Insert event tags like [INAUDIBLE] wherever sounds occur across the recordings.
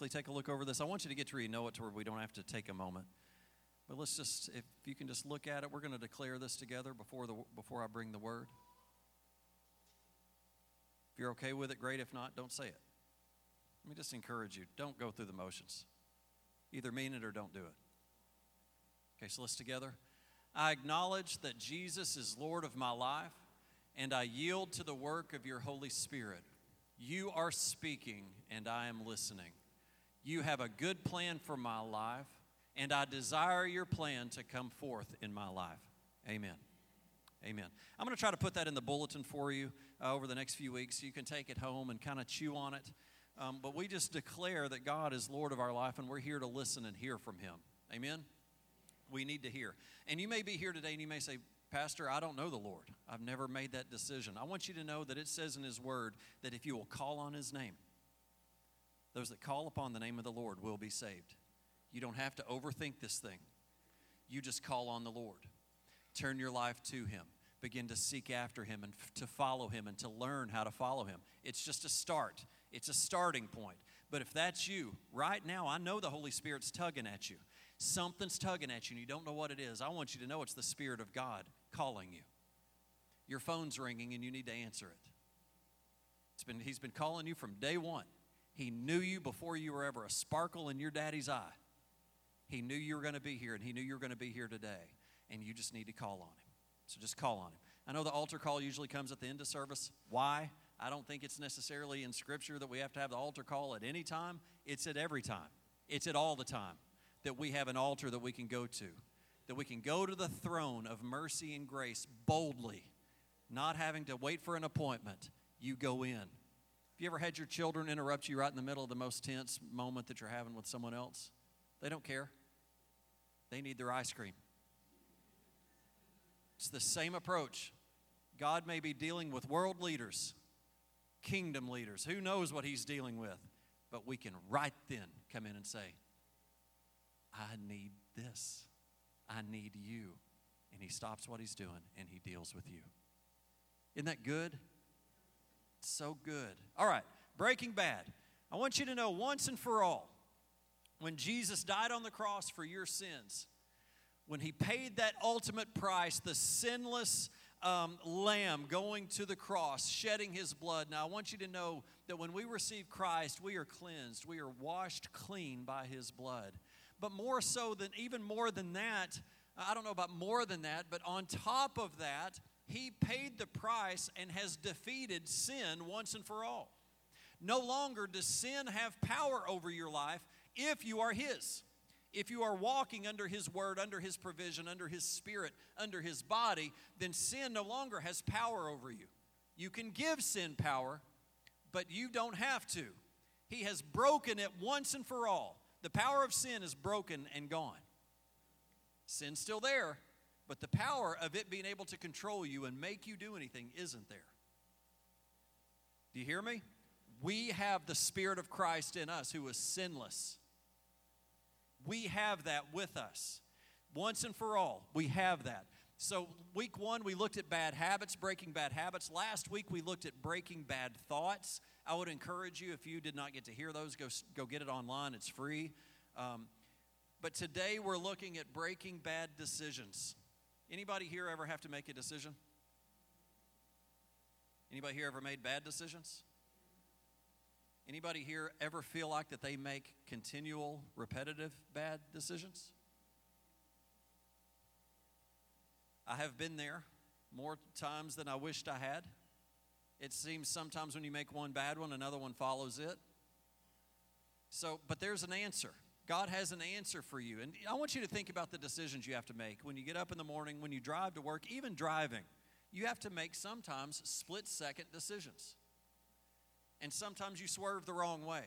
quickly take a look over this. I want you to get to where you know it to where we don't have to take a moment. But let's just, if you can just look at it, we're going to declare this together before, the, before I bring the word. If you're okay with it, great. If not, don't say it. Let me just encourage you don't go through the motions. Either mean it or don't do it. Okay, so let's together. I acknowledge that Jesus is Lord of my life, and I yield to the work of your Holy Spirit. You are speaking, and I am listening. You have a good plan for my life, and I desire your plan to come forth in my life. Amen. Amen. I'm going to try to put that in the bulletin for you uh, over the next few weeks so you can take it home and kind of chew on it. Um, but we just declare that God is Lord of our life, and we're here to listen and hear from Him. Amen we need to hear. And you may be here today and you may say, Pastor, I don't know the Lord. I've never made that decision. I want you to know that it says in His Word that if you will call on His name, those that call upon the name of the Lord will be saved. You don't have to overthink this thing. You just call on the Lord. Turn your life to Him. Begin to seek after Him and f- to follow Him and to learn how to follow Him. It's just a start, it's a starting point. But if that's you, right now, I know the Holy Spirit's tugging at you something's tugging at you and you don't know what it is, I want you to know it's the Spirit of God calling you. Your phone's ringing and you need to answer it. It's been, he's been calling you from day one. He knew you before you were ever a sparkle in your daddy's eye. He knew you were going to be here and he knew you were going to be here today. And you just need to call on him. So just call on him. I know the altar call usually comes at the end of service. Why? I don't think it's necessarily in Scripture that we have to have the altar call at any time. It's at every time, it's at all the time that we have an altar that we can go to, that we can go to the throne of mercy and grace boldly, not having to wait for an appointment. You go in. You ever had your children interrupt you right in the middle of the most tense moment that you're having with someone else? They don't care. They need their ice cream. It's the same approach. God may be dealing with world leaders, kingdom leaders. Who knows what He's dealing with? But we can right then come in and say, I need this. I need you. And he stops what he's doing and he deals with you. Isn't that good? So good. All right, Breaking Bad. I want you to know once and for all when Jesus died on the cross for your sins, when he paid that ultimate price, the sinless um, lamb going to the cross, shedding his blood. Now, I want you to know that when we receive Christ, we are cleansed, we are washed clean by his blood. But more so than, even more than that, I don't know about more than that, but on top of that, he paid the price and has defeated sin once and for all. No longer does sin have power over your life if you are his. If you are walking under his word, under his provision, under his spirit, under his body, then sin no longer has power over you. You can give sin power, but you don't have to. He has broken it once and for all. The power of sin is broken and gone. Sin's still there, but the power of it being able to control you and make you do anything isn't there. Do you hear me? We have the Spirit of Christ in us who is sinless. We have that with us. Once and for all, we have that. So, week one, we looked at bad habits, breaking bad habits. Last week, we looked at breaking bad thoughts. I would encourage you, if you did not get to hear those, go, go get it online. It's free. Um, but today we're looking at breaking bad decisions. Anybody here ever have to make a decision? Anybody here ever made bad decisions? Anybody here ever feel like that they make continual, repetitive bad decisions? I have been there more times than I wished I had. It seems sometimes when you make one bad one, another one follows it. So, but there's an answer. God has an answer for you. And I want you to think about the decisions you have to make. When you get up in the morning, when you drive to work, even driving, you have to make sometimes split second decisions. And sometimes you swerve the wrong way.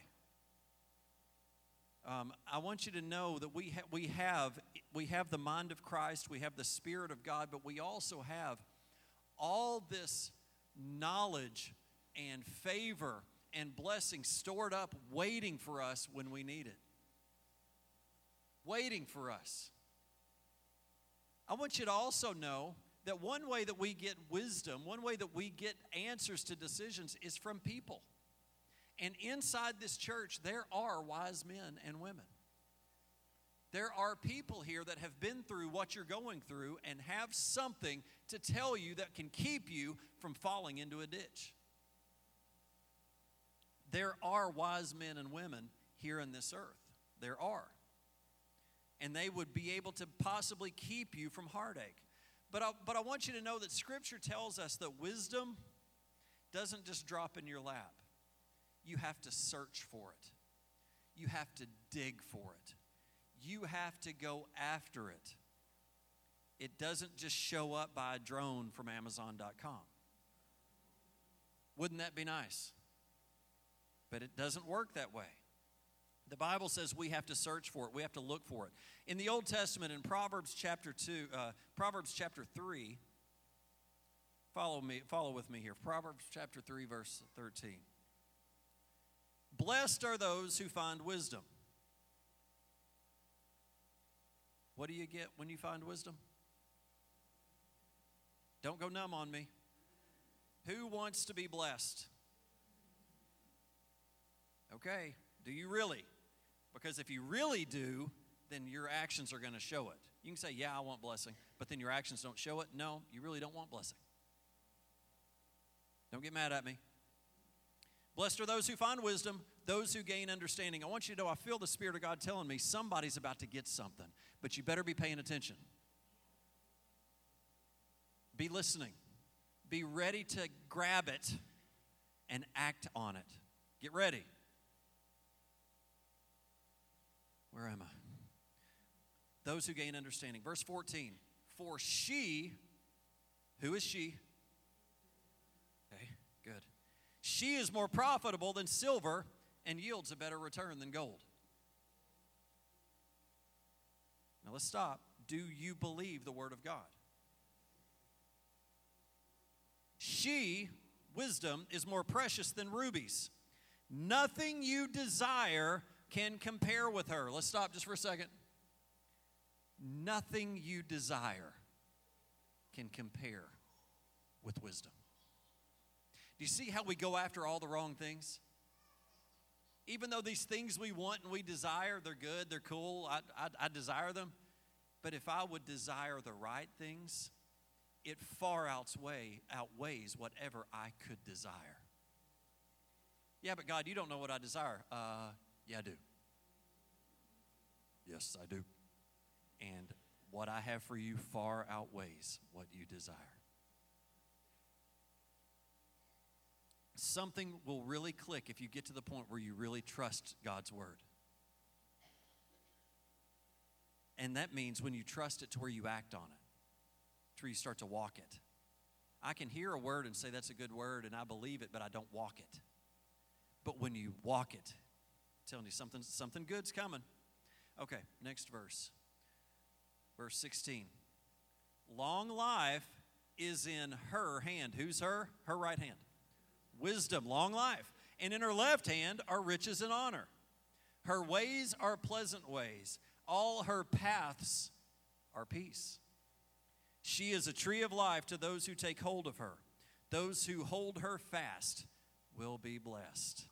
Um, I want you to know that we, ha- we, have, we have the mind of Christ, we have the Spirit of God, but we also have all this knowledge and favor and blessing stored up, waiting for us when we need it. Waiting for us. I want you to also know that one way that we get wisdom, one way that we get answers to decisions is from people. And inside this church, there are wise men and women. There are people here that have been through what you're going through and have something to tell you that can keep you from falling into a ditch. There are wise men and women here in this earth. There are. And they would be able to possibly keep you from heartache. But I, but I want you to know that Scripture tells us that wisdom doesn't just drop in your lap. You have to search for it, you have to dig for it, you have to go after it. It doesn't just show up by a drone from Amazon.com. Wouldn't that be nice? But it doesn't work that way. The Bible says we have to search for it. We have to look for it. In the Old Testament, in Proverbs chapter two, uh, Proverbs chapter three. Follow me. Follow with me here. Proverbs chapter three, verse thirteen. Blessed are those who find wisdom. What do you get when you find wisdom? Don't go numb on me. Who wants to be blessed? Okay, do you really? Because if you really do, then your actions are going to show it. You can say, Yeah, I want blessing, but then your actions don't show it. No, you really don't want blessing. Don't get mad at me. Blessed are those who find wisdom, those who gain understanding. I want you to know I feel the Spirit of God telling me somebody's about to get something, but you better be paying attention. Be listening. Be ready to grab it and act on it. Get ready. Where am I? Those who gain understanding. Verse 14. For she, who is she? Okay, good. She is more profitable than silver and yields a better return than gold. Now let's stop. Do you believe the Word of God? She, wisdom, is more precious than rubies. Nothing you desire can compare with her. Let's stop just for a second. Nothing you desire can compare with wisdom. Do you see how we go after all the wrong things? Even though these things we want and we desire, they're good, they're cool, I, I, I desire them. But if I would desire the right things, it far outweigh, outweighs whatever I could desire. Yeah, but God, you don't know what I desire. Uh, yeah, I do. Yes, I do. And what I have for you far outweighs what you desire. Something will really click if you get to the point where you really trust God's word. And that means when you trust it to where you act on it, to where you start to walk it. I can hear a word and say that's a good word and I believe it, but I don't walk it. But when you walk it, telling you something, something good's coming. Okay, next verse. Verse 16. Long life is in her hand. Who's her? Her right hand. Wisdom, long life. And in her left hand are riches and honor. Her ways are pleasant ways. All her paths are peace. She is a tree of life to those who take hold of her. Those who hold her fast will be blessed.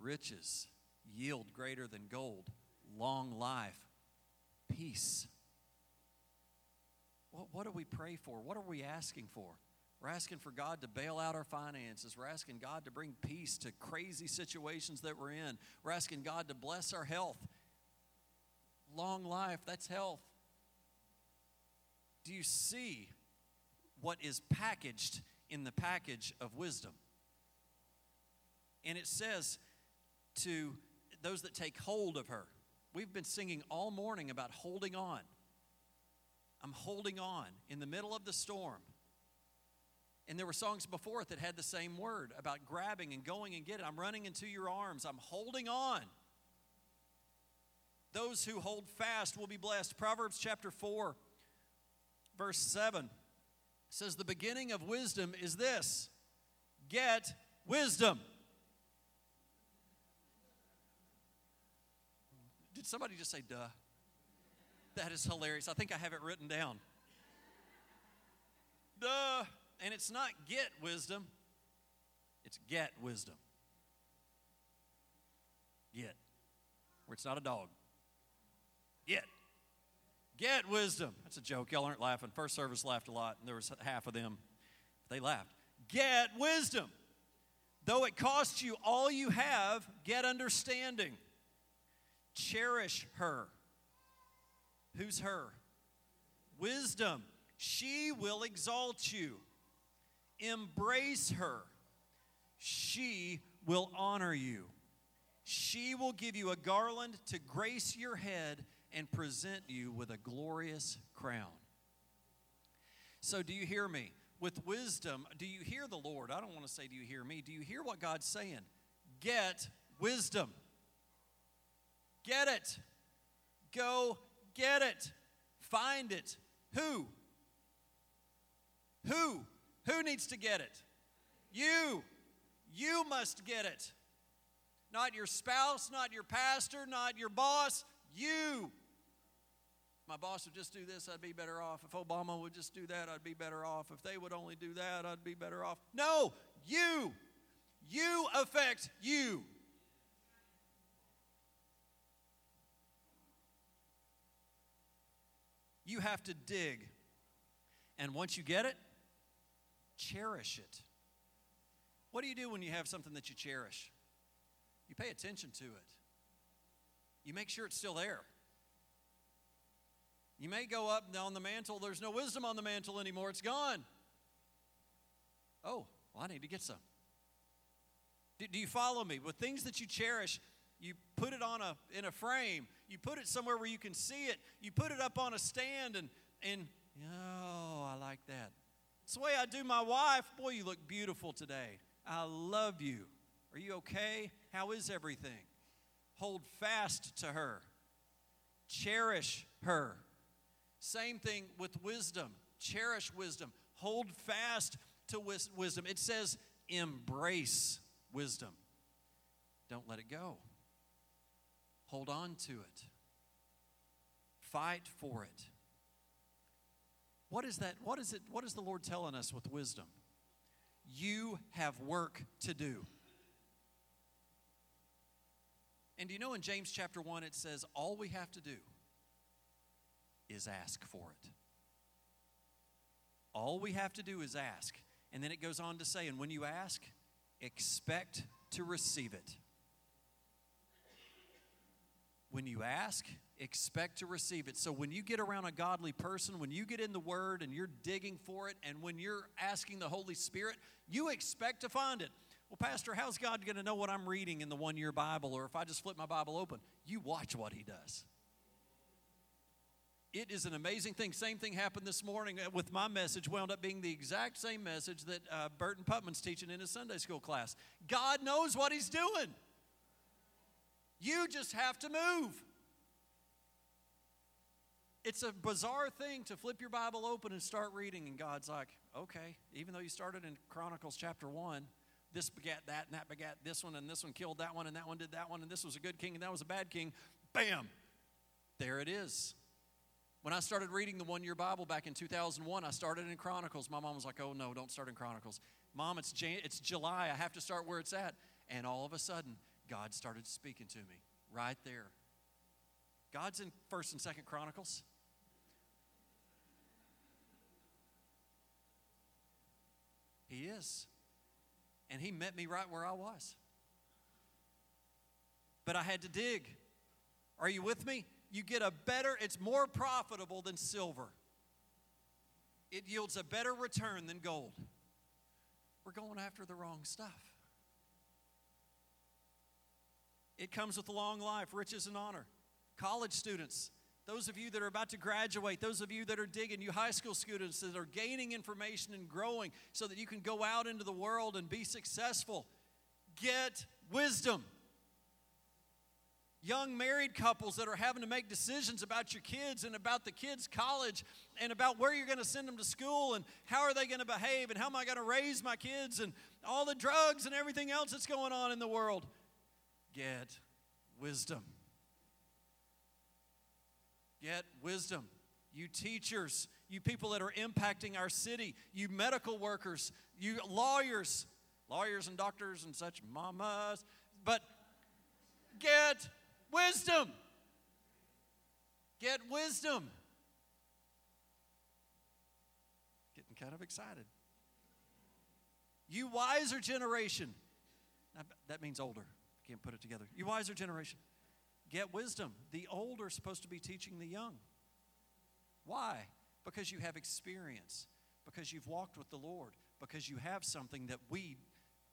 Riches yield greater than gold, long life, peace. What, what do we pray for? What are we asking for? We're asking for God to bail out our finances. We're asking God to bring peace to crazy situations that we're in. We're asking God to bless our health. Long life, that's health. Do you see what is packaged in the package of wisdom? And it says to those that take hold of her. We've been singing all morning about holding on. I'm holding on in the middle of the storm. And there were songs before it that had the same word about grabbing and going and getting. I'm running into your arms. I'm holding on. Those who hold fast will be blessed. Proverbs chapter 4, verse 7 says, The beginning of wisdom is this get wisdom. Did somebody just say, duh? That is hilarious. I think I have it written down. Duh. And it's not get wisdom, It's get wisdom. Get. Where it's not a dog. Get. Get wisdom. That's a joke. Y'all aren't laughing. First service laughed a lot, and there was half of them. They laughed. Get wisdom. Though it costs you all you have, get understanding. Cherish her. Who's her? Wisdom. She will exalt you. Embrace her. She will honor you. She will give you a garland to grace your head and present you with a glorious crown. So, do you hear me? With wisdom, do you hear the Lord? I don't want to say, do you hear me? Do you hear what God's saying? Get wisdom. Get it. Go get it. Find it. Who? Who? Who needs to get it? You. You must get it. Not your spouse, not your pastor, not your boss. You. My boss would just do this, I'd be better off. If Obama would just do that, I'd be better off. If they would only do that, I'd be better off. No, you. You affect you. You have to dig. And once you get it, cherish it. What do you do when you have something that you cherish? You pay attention to it, you make sure it's still there. You may go up on the mantle, there's no wisdom on the mantle anymore, it's gone. Oh, well, I need to get some. Do, do you follow me? With things that you cherish, you put it on a in a frame. You put it somewhere where you can see it. You put it up on a stand and and oh i like that. It's the way i do my wife. Boy you look beautiful today. I love you. Are you okay? How is everything? Hold fast to her. Cherish her. Same thing with wisdom. Cherish wisdom. Hold fast to wisdom. It says embrace wisdom. Don't let it go Hold on to it. Fight for it. What is that? What is it? What is the Lord telling us with wisdom? You have work to do. And do you know in James chapter 1 it says all we have to do is ask for it. All we have to do is ask. And then it goes on to say, and when you ask, expect to receive it. When you ask, expect to receive it. So when you get around a godly person, when you get in the Word and you're digging for it, and when you're asking the Holy Spirit, you expect to find it. Well, Pastor, how's God going to know what I'm reading in the one year Bible or if I just flip my Bible open? You watch what He does. It is an amazing thing. Same thing happened this morning uh, with my message, wound up being the exact same message that uh, Burton Putman's teaching in his Sunday school class. God knows what He's doing. You just have to move. It's a bizarre thing to flip your Bible open and start reading, and God's like, okay, even though you started in Chronicles chapter 1, this begat that, and that begat this one, and this one killed that one, and that one did that one, and this was a good king, and that was a bad king. Bam! There it is. When I started reading the one year Bible back in 2001, I started in Chronicles. My mom was like, oh no, don't start in Chronicles. Mom, it's, Jan- it's July. I have to start where it's at. And all of a sudden, God started speaking to me right there. God's in 1st and 2nd Chronicles. He is. And he met me right where I was. But I had to dig. Are you with me? You get a better, it's more profitable than silver. It yields a better return than gold. We're going after the wrong stuff. It comes with a long life, riches, and honor. College students, those of you that are about to graduate, those of you that are digging, you high school students that are gaining information and growing so that you can go out into the world and be successful, get wisdom. Young married couples that are having to make decisions about your kids and about the kids' college and about where you're going to send them to school and how are they going to behave and how am I going to raise my kids and all the drugs and everything else that's going on in the world get wisdom. Get wisdom. You teachers, you people that are impacting our city, you medical workers, you lawyers, lawyers and doctors and such mamas, but get wisdom. Get wisdom. Getting kind of excited. You wiser generation. That means older. Can't put it together. You wiser generation. Get wisdom. The old are supposed to be teaching the young. Why? Because you have experience, because you've walked with the Lord, because you have something that we,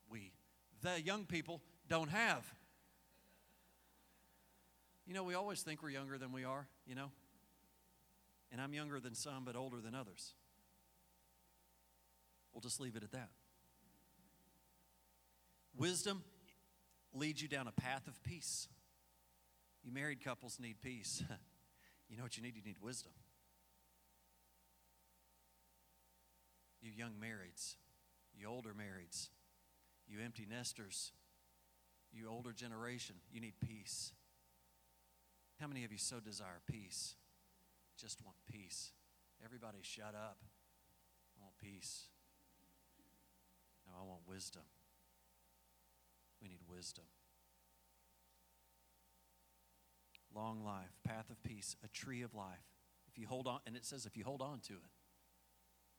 we, the young people, don't have. You know, we always think we're younger than we are, you know? And I'm younger than some, but older than others. We'll just leave it at that. Wisdom leads you down a path of peace. You married couples need peace. [LAUGHS] you know what you need? You need wisdom. You young marrieds, you older marrieds, you empty nesters, you older generation, you need peace. How many of you so desire peace? Just want peace. Everybody shut up. I want peace. No, I want wisdom. We need wisdom. Long life, path of peace, a tree of life. If you hold on, and it says if you hold on to it,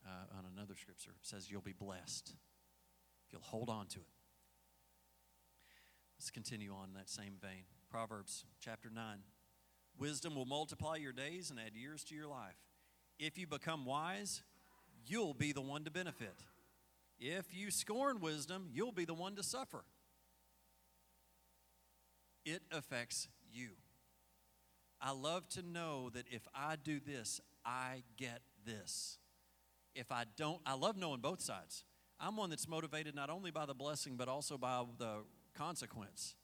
uh, on another scripture, it says you'll be blessed. If you'll hold on to it. Let's continue on in that same vein. Proverbs chapter 9. Wisdom will multiply your days and add years to your life. If you become wise, you'll be the one to benefit. If you scorn wisdom, you'll be the one to suffer it affects you. I love to know that if I do this, I get this. If I don't, I love knowing both sides. I'm one that's motivated not only by the blessing, but also by the consequence.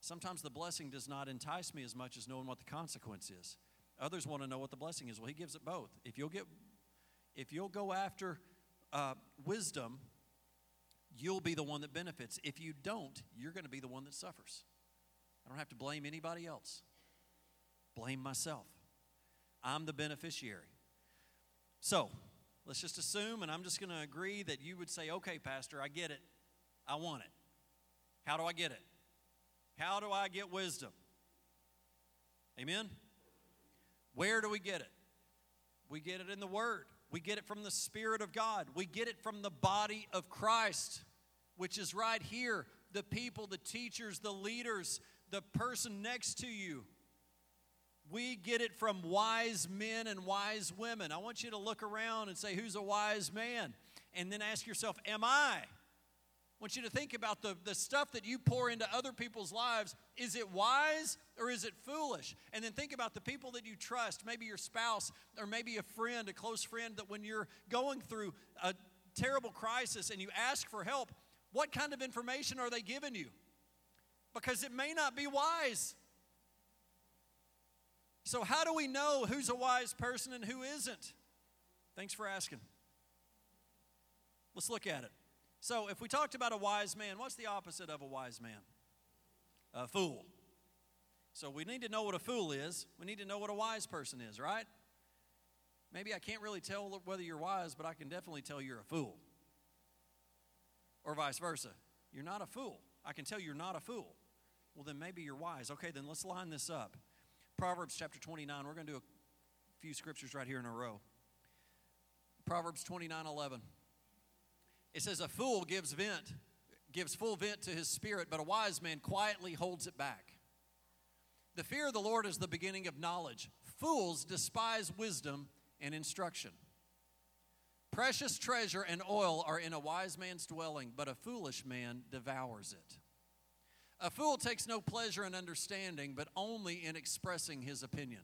Sometimes the blessing does not entice me as much as knowing what the consequence is. Others want to know what the blessing is. Well, he gives it both. If you'll get, if you'll go after uh, wisdom, you'll be the one that benefits. If you don't, you're going to be the one that suffers. I don't have to blame anybody else. Blame myself. I'm the beneficiary. So, let's just assume, and I'm just going to agree that you would say, okay, Pastor, I get it. I want it. How do I get it? How do I get wisdom? Amen? Where do we get it? We get it in the Word. We get it from the Spirit of God. We get it from the body of Christ, which is right here. The people, the teachers, the leaders, the person next to you. We get it from wise men and wise women. I want you to look around and say, Who's a wise man? And then ask yourself, Am I? I want you to think about the, the stuff that you pour into other people's lives. Is it wise or is it foolish? And then think about the people that you trust, maybe your spouse or maybe a friend, a close friend, that when you're going through a terrible crisis and you ask for help, what kind of information are they giving you? Because it may not be wise. So, how do we know who's a wise person and who isn't? Thanks for asking. Let's look at it. So, if we talked about a wise man, what's the opposite of a wise man? A fool. So, we need to know what a fool is. We need to know what a wise person is, right? Maybe I can't really tell whether you're wise, but I can definitely tell you're a fool. Or vice versa. You're not a fool. I can tell you're not a fool. Well, then maybe you're wise. Okay, then let's line this up. Proverbs chapter 29. We're going to do a few scriptures right here in a row. Proverbs 29 11. It says, A fool gives vent, gives full vent to his spirit, but a wise man quietly holds it back. The fear of the Lord is the beginning of knowledge. Fools despise wisdom and instruction. Precious treasure and oil are in a wise man's dwelling, but a foolish man devours it. A fool takes no pleasure in understanding, but only in expressing his opinion.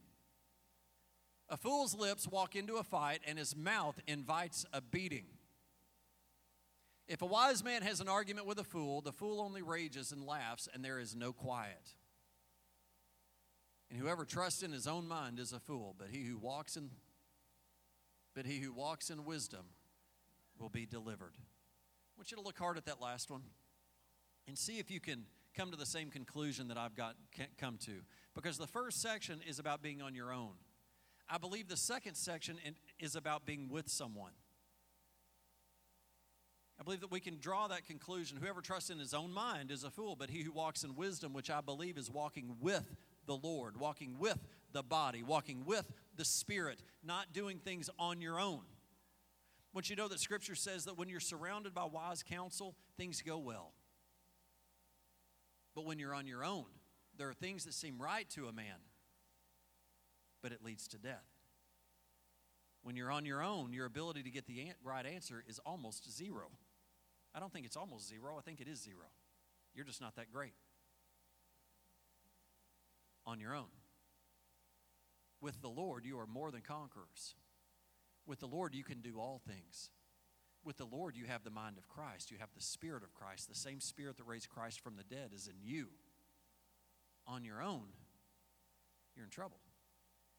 A fool's lips walk into a fight, and his mouth invites a beating. If a wise man has an argument with a fool, the fool only rages and laughs, and there is no quiet. And whoever trusts in his own mind is a fool, but he who walks in but he who walks in wisdom will be delivered. I want you to look hard at that last one and see if you can come to the same conclusion that I've got come to. Because the first section is about being on your own. I believe the second section is about being with someone. I believe that we can draw that conclusion. Whoever trusts in his own mind is a fool, but he who walks in wisdom, which I believe is walking with the Lord, walking with the body, walking with the Spirit, not doing things on your own. Once you know that Scripture says that when you're surrounded by wise counsel, things go well. But when you're on your own, there are things that seem right to a man, but it leads to death. When you're on your own, your ability to get the right answer is almost zero. I don't think it's almost zero, I think it is zero. You're just not that great on your own. With the Lord, you are more than conquerors. With the Lord, you can do all things. With the Lord, you have the mind of Christ. You have the Spirit of Christ. The same Spirit that raised Christ from the dead is in you. On your own, you're in trouble.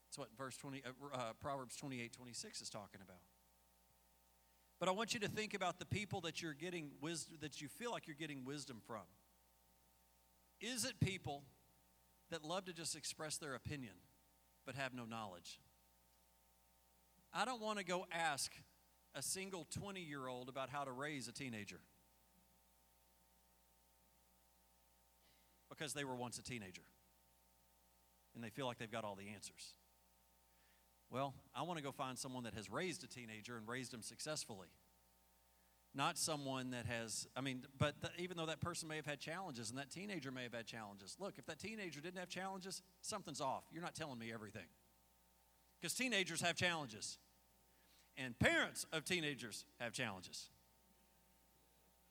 That's what verse 20, uh, uh, Proverbs 28 26 is talking about. But I want you to think about the people that you're getting wisdom, that you feel like you're getting wisdom from. Is it people that love to just express their opinion but have no knowledge? I don't want to go ask a single 20 year old about how to raise a teenager because they were once a teenager and they feel like they've got all the answers. Well, I want to go find someone that has raised a teenager and raised him successfully. Not someone that has, I mean, but the, even though that person may have had challenges and that teenager may have had challenges, look, if that teenager didn't have challenges, something's off. You're not telling me everything. Because teenagers have challenges, and parents of teenagers have challenges.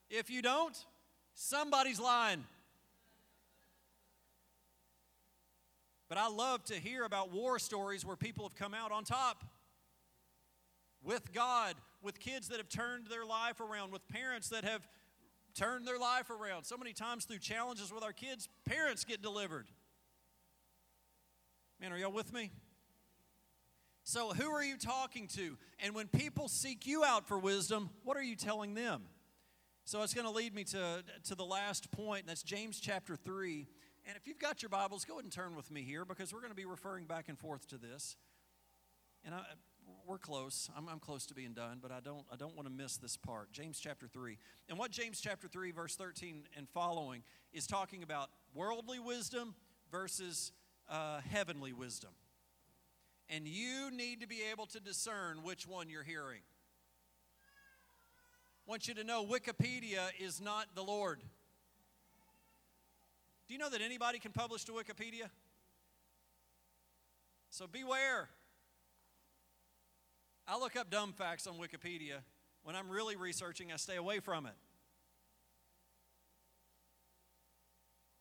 If you don't, somebody's lying. But I love to hear about war stories where people have come out on top with God, with kids that have turned their life around, with parents that have turned their life around. So many times through challenges with our kids, parents get delivered. Man, are y'all with me? So, who are you talking to? And when people seek you out for wisdom, what are you telling them? So, it's going to lead me to, to the last point, and that's James chapter 3. And if you've got your Bibles, go ahead and turn with me here because we're going to be referring back and forth to this. And I, we're close. I'm, I'm close to being done, but I don't, I don't want to miss this part. James chapter 3. And what James chapter 3, verse 13 and following is talking about worldly wisdom versus uh, heavenly wisdom. And you need to be able to discern which one you're hearing. I want you to know Wikipedia is not the Lord. Do you know that anybody can publish to Wikipedia? So beware. I look up dumb facts on Wikipedia. When I'm really researching, I stay away from it.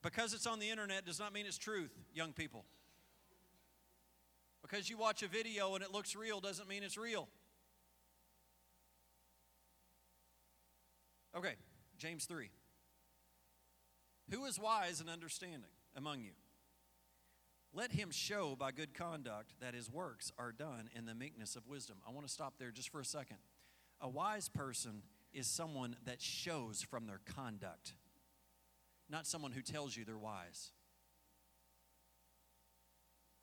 Because it's on the internet does not mean it's truth, young people. Because you watch a video and it looks real doesn't mean it's real. Okay, James 3. Who is wise and understanding among you? Let him show by good conduct that his works are done in the meekness of wisdom. I want to stop there just for a second. A wise person is someone that shows from their conduct, not someone who tells you they're wise.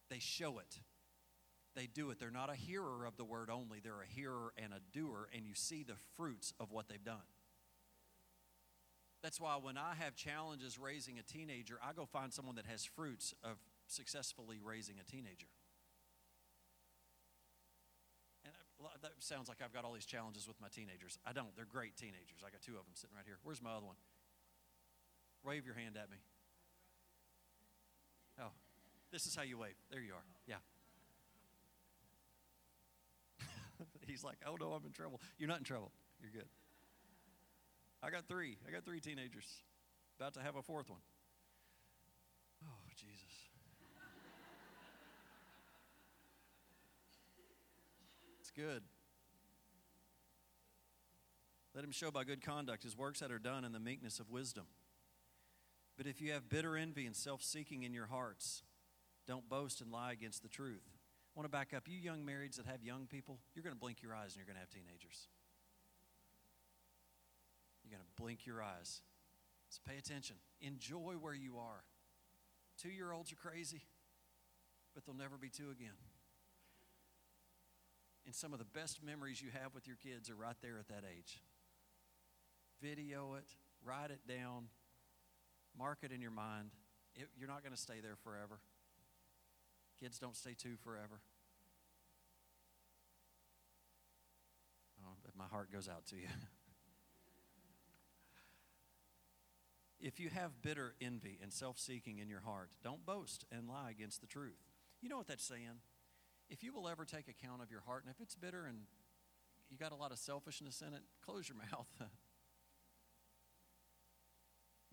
They show it. They do it. They're not a hearer of the word only, they're a hearer and a doer, and you see the fruits of what they've done. That's why when I have challenges raising a teenager, I go find someone that has fruits of successfully raising a teenager. And that sounds like I've got all these challenges with my teenagers. I don't. They're great teenagers. I got two of them sitting right here. Where's my other one? Wave your hand at me. Oh, this is how you wave. There you are. Yeah. [LAUGHS] He's like, oh no, I'm in trouble. You're not in trouble. You're good. I got three. I got three teenagers. About to have a fourth one. Oh, Jesus. it's good. Let him show by good conduct his works that are done in the meekness of wisdom. But if you have bitter envy and self seeking in your hearts, don't boast and lie against the truth. I want to back up. You young marrieds that have young people, you're going to blink your eyes and you're going to have teenagers. You're going to blink your eyes. So pay attention. Enjoy where you are. Two year olds are crazy, but they'll never be two again. And some of the best memories you have with your kids are right there at that age. video it, write it down, mark it in your mind. It, you're not going to stay there forever. Kids don't stay two forever. Oh, but my heart goes out to you. [LAUGHS] if you have bitter envy and self seeking in your heart, don't boast and lie against the truth. You know what that's saying? If you will ever take account of your heart, and if it's bitter and you got a lot of selfishness in it, close your [LAUGHS] mouth.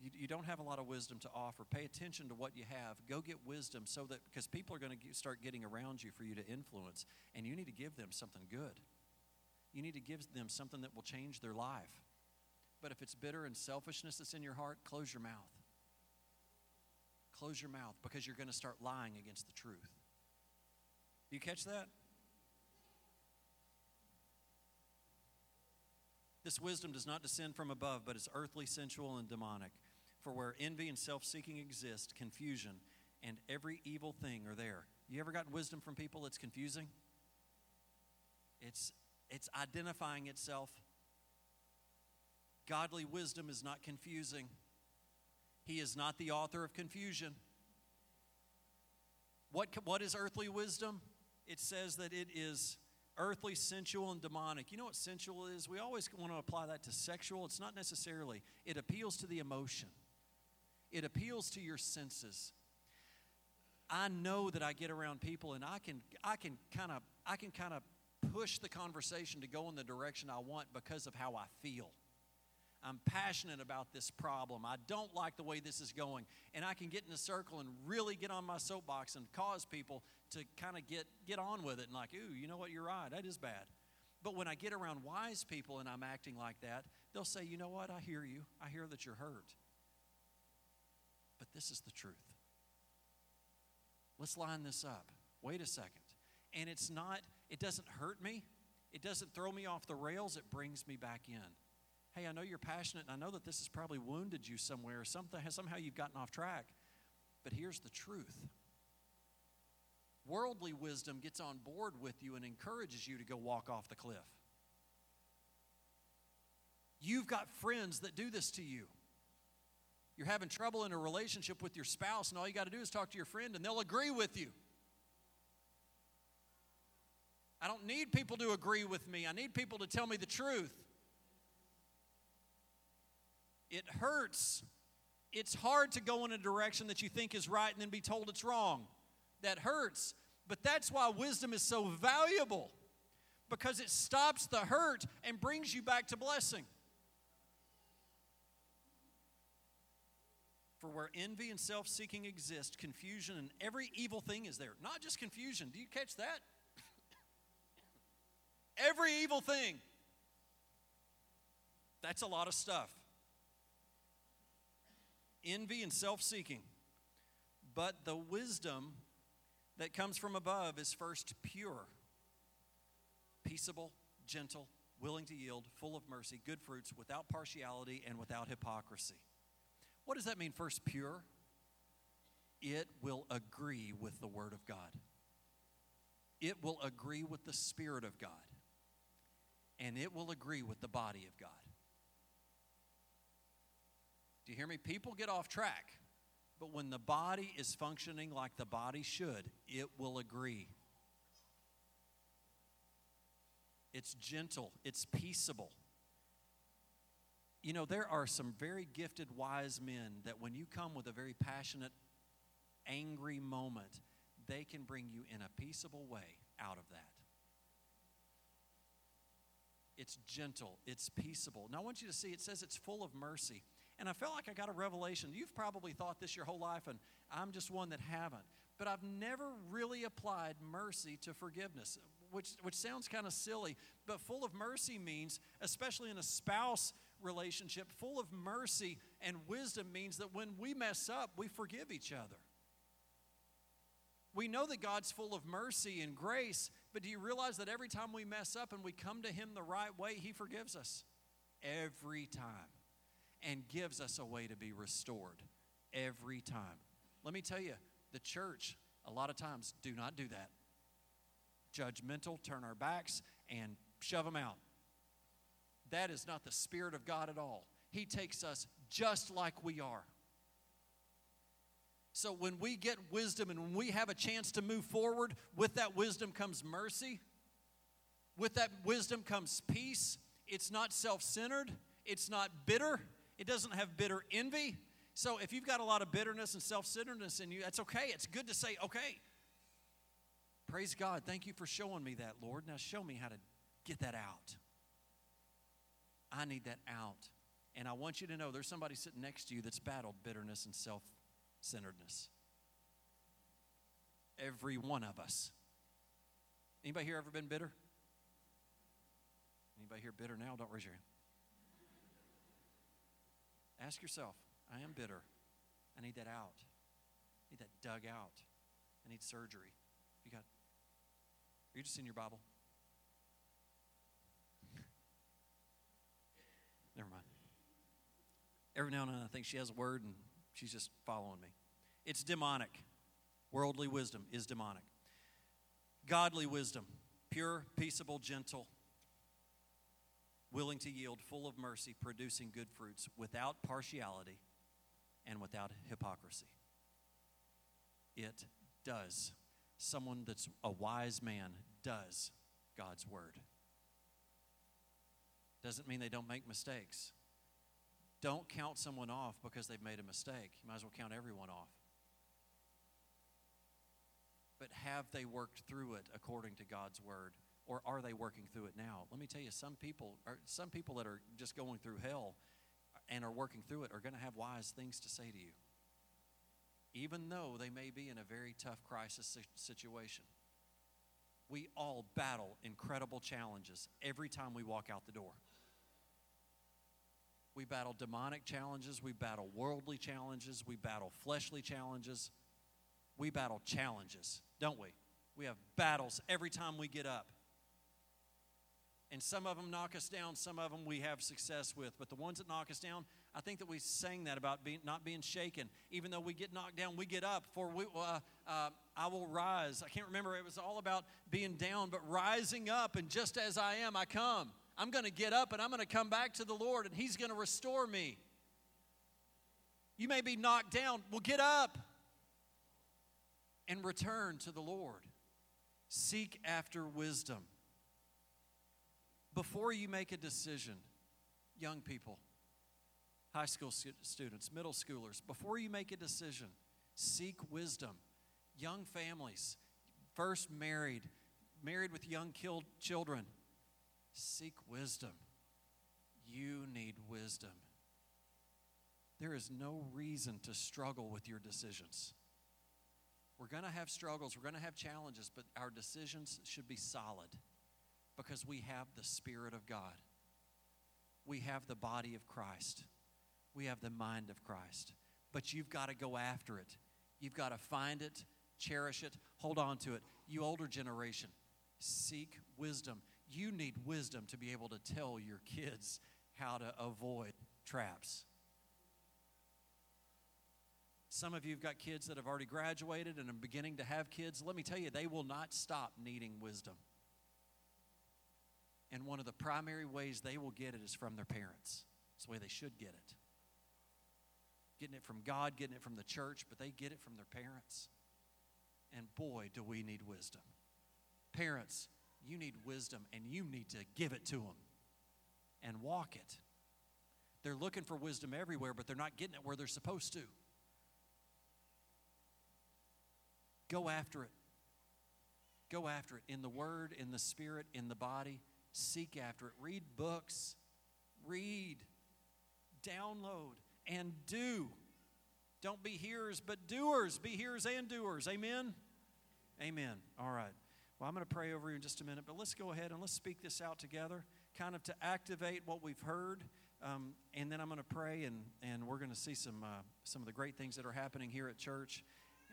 You, you don't have a lot of wisdom to offer. Pay attention to what you have. Go get wisdom so that, because people are going to start getting around you for you to influence, and you need to give them something good. You need to give them something that will change their life. But if it's bitter and selfishness that's in your heart, close your mouth. Close your mouth because you're going to start lying against the truth. Do you catch that? This wisdom does not descend from above, but is earthly, sensual, and demonic. For where envy and self seeking exist, confusion and every evil thing are there. You ever gotten wisdom from people that's confusing? It's, it's identifying itself. Godly wisdom is not confusing, He is not the author of confusion. What, what is earthly wisdom? It says that it is earthly, sensual, and demonic. You know what sensual is? We always want to apply that to sexual. It's not necessarily, it appeals to the emotion, it appeals to your senses. I know that I get around people and I can I can kind of I can kind of push the conversation to go in the direction I want because of how I feel. I'm passionate about this problem. I don't like the way this is going. And I can get in a circle and really get on my soapbox and cause people to kind of get, get on with it and, like, ooh, you know what, you're right, that is bad. But when I get around wise people and I'm acting like that, they'll say, you know what, I hear you. I hear that you're hurt. But this is the truth. Let's line this up. Wait a second. And it's not, it doesn't hurt me, it doesn't throw me off the rails, it brings me back in hey, I know you're passionate, and I know that this has probably wounded you somewhere, something, somehow you've gotten off track. But here's the truth worldly wisdom gets on board with you and encourages you to go walk off the cliff. You've got friends that do this to you. You're having trouble in a relationship with your spouse, and all you got to do is talk to your friend, and they'll agree with you. I don't need people to agree with me. I need people to tell me the truth. It hurts. It's hard to go in a direction that you think is right and then be told it's wrong. That hurts. But that's why wisdom is so valuable because it stops the hurt and brings you back to blessing. For where envy and self seeking exist, confusion and every evil thing is there. Not just confusion. Do you catch that? [COUGHS] every evil thing. That's a lot of stuff envy and self seeking. But the wisdom that comes from above is first pure, peaceable, gentle, willing to yield, full of mercy, good fruits, without partiality and without hypocrisy. What does that mean, first pure? It will agree with the Word of God, it will agree with the Spirit of God, and it will agree with the body of God. Do you hear me? People get off track. But when the body is functioning like the body should, it will agree. It's gentle, it's peaceable. You know, there are some very gifted, wise men that when you come with a very passionate, angry moment, they can bring you in a peaceable way out of that. It's gentle, it's peaceable. Now, I want you to see it says it's full of mercy. And I felt like I got a revelation. You've probably thought this your whole life, and I'm just one that haven't. But I've never really applied mercy to forgiveness, which, which sounds kind of silly. But full of mercy means, especially in a spouse relationship, full of mercy and wisdom means that when we mess up, we forgive each other. We know that God's full of mercy and grace, but do you realize that every time we mess up and we come to Him the right way, He forgives us? Every time and gives us a way to be restored every time. Let me tell you, the church, a lot of times, do not do that. Judgmental, turn our backs, and shove them out. That is not the Spirit of God at all. He takes us just like we are. So when we get wisdom and when we have a chance to move forward, with that wisdom comes mercy. With that wisdom comes peace. It's not self centered, it's not bitter, it doesn't have bitter envy. So if you've got a lot of bitterness and self centeredness in you, that's okay. It's good to say, okay, praise God. Thank you for showing me that, Lord. Now show me how to get that out. I need that out. And I want you to know there's somebody sitting next to you that's battled bitterness and self centeredness. Every one of us. Anybody here ever been bitter? Anybody here bitter now? Don't raise your hand. Ask yourself, I am bitter. I need that out. I need that dug out. I need surgery. You got are you just in your Bible? Never mind. Every now and then I think she has a word and she's just following me. It's demonic. Worldly wisdom is demonic. Godly wisdom, pure, peaceable, gentle, willing to yield, full of mercy, producing good fruits, without partiality and without hypocrisy. It does. Someone that's a wise man does God's word. Doesn't mean they don't make mistakes. Don't count someone off because they've made a mistake. You might as well count everyone off. But have they worked through it according to God's word? Or are they working through it now? Let me tell you, some people are some people that are just going through hell and are working through it are going to have wise things to say to you. Even though they may be in a very tough crisis situation. We all battle incredible challenges every time we walk out the door. We battle demonic challenges. We battle worldly challenges. We battle fleshly challenges. We battle challenges, don't we? We have battles every time we get up. And some of them knock us down, some of them we have success with. But the ones that knock us down, I think that we sang that about being, not being shaken. Even though we get knocked down, we get up. For we, uh, uh, I will rise. I can't remember, it was all about being down, but rising up. And just as I am, I come. I'm going to get up and I'm going to come back to the Lord and He's going to restore me. You may be knocked down. Well, get up and return to the Lord. Seek after wisdom. Before you make a decision, young people, high school students, middle schoolers, before you make a decision, seek wisdom. Young families, first married, married with young killed children, Seek wisdom. You need wisdom. There is no reason to struggle with your decisions. We're going to have struggles, we're going to have challenges, but our decisions should be solid because we have the Spirit of God. We have the body of Christ. We have the mind of Christ. But you've got to go after it. You've got to find it, cherish it, hold on to it. You older generation, seek wisdom you need wisdom to be able to tell your kids how to avoid traps. Some of you have got kids that have already graduated and are beginning to have kids. Let me tell you, they will not stop needing wisdom. And one of the primary ways they will get it is from their parents. It's the way they should get it. Getting it from God, getting it from the church, but they get it from their parents. And boy, do we need wisdom. Parents, you need wisdom and you need to give it to them and walk it. They're looking for wisdom everywhere, but they're not getting it where they're supposed to. Go after it. Go after it in the Word, in the Spirit, in the body. Seek after it. Read books. Read. Download. And do. Don't be hearers, but doers. Be hearers and doers. Amen? Amen. All right. Well, I'm going to pray over you in just a minute, but let's go ahead and let's speak this out together, kind of to activate what we've heard. Um, and then I'm going to pray, and, and we're going to see some, uh, some of the great things that are happening here at church.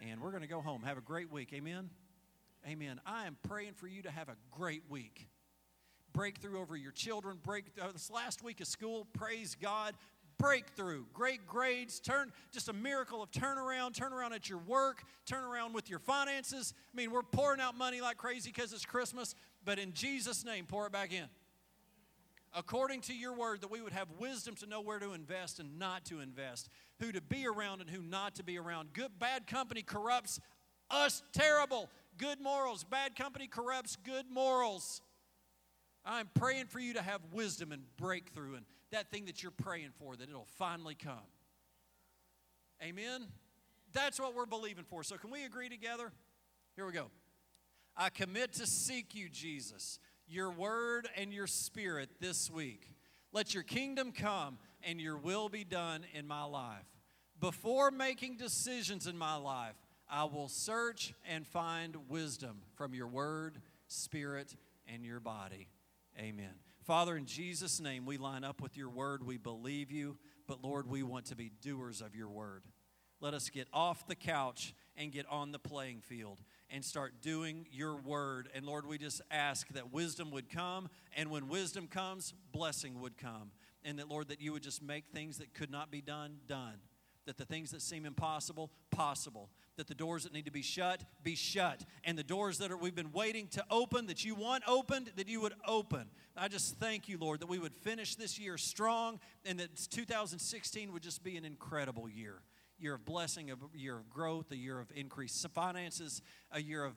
And we're going to go home. Have a great week. Amen. Amen. I am praying for you to have a great week. Breakthrough over your children. Break uh, this last week of school. Praise God breakthrough, great grades, turn just a miracle of turnaround, turn around at your work, turn around with your finances. I mean, we're pouring out money like crazy because it's Christmas, but in Jesus' name, pour it back in. according to your word, that we would have wisdom to know where to invest and not to invest, who to be around and who not to be around. Good, bad company corrupts us terrible. Good morals. Bad company corrupts good morals. I'm praying for you to have wisdom and breakthrough and that thing that you're praying for, that it'll finally come. Amen? That's what we're believing for. So, can we agree together? Here we go. I commit to seek you, Jesus, your word and your spirit this week. Let your kingdom come and your will be done in my life. Before making decisions in my life, I will search and find wisdom from your word, spirit, and your body. Amen. Father, in Jesus' name, we line up with your word. We believe you, but Lord, we want to be doers of your word. Let us get off the couch and get on the playing field and start doing your word. And Lord, we just ask that wisdom would come, and when wisdom comes, blessing would come. And that, Lord, that you would just make things that could not be done, done. That the things that seem impossible, possible. That the doors that need to be shut, be shut. And the doors that are, we've been waiting to open, that you want opened, that you would open. I just thank you, Lord, that we would finish this year strong and that 2016 would just be an incredible year year of blessing, a year of growth, a year of increased finances, a year of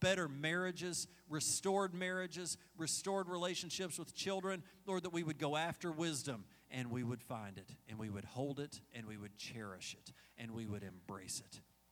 better marriages, restored marriages, restored relationships with children. Lord, that we would go after wisdom and we would find it and we would hold it and we would cherish it and we would embrace it.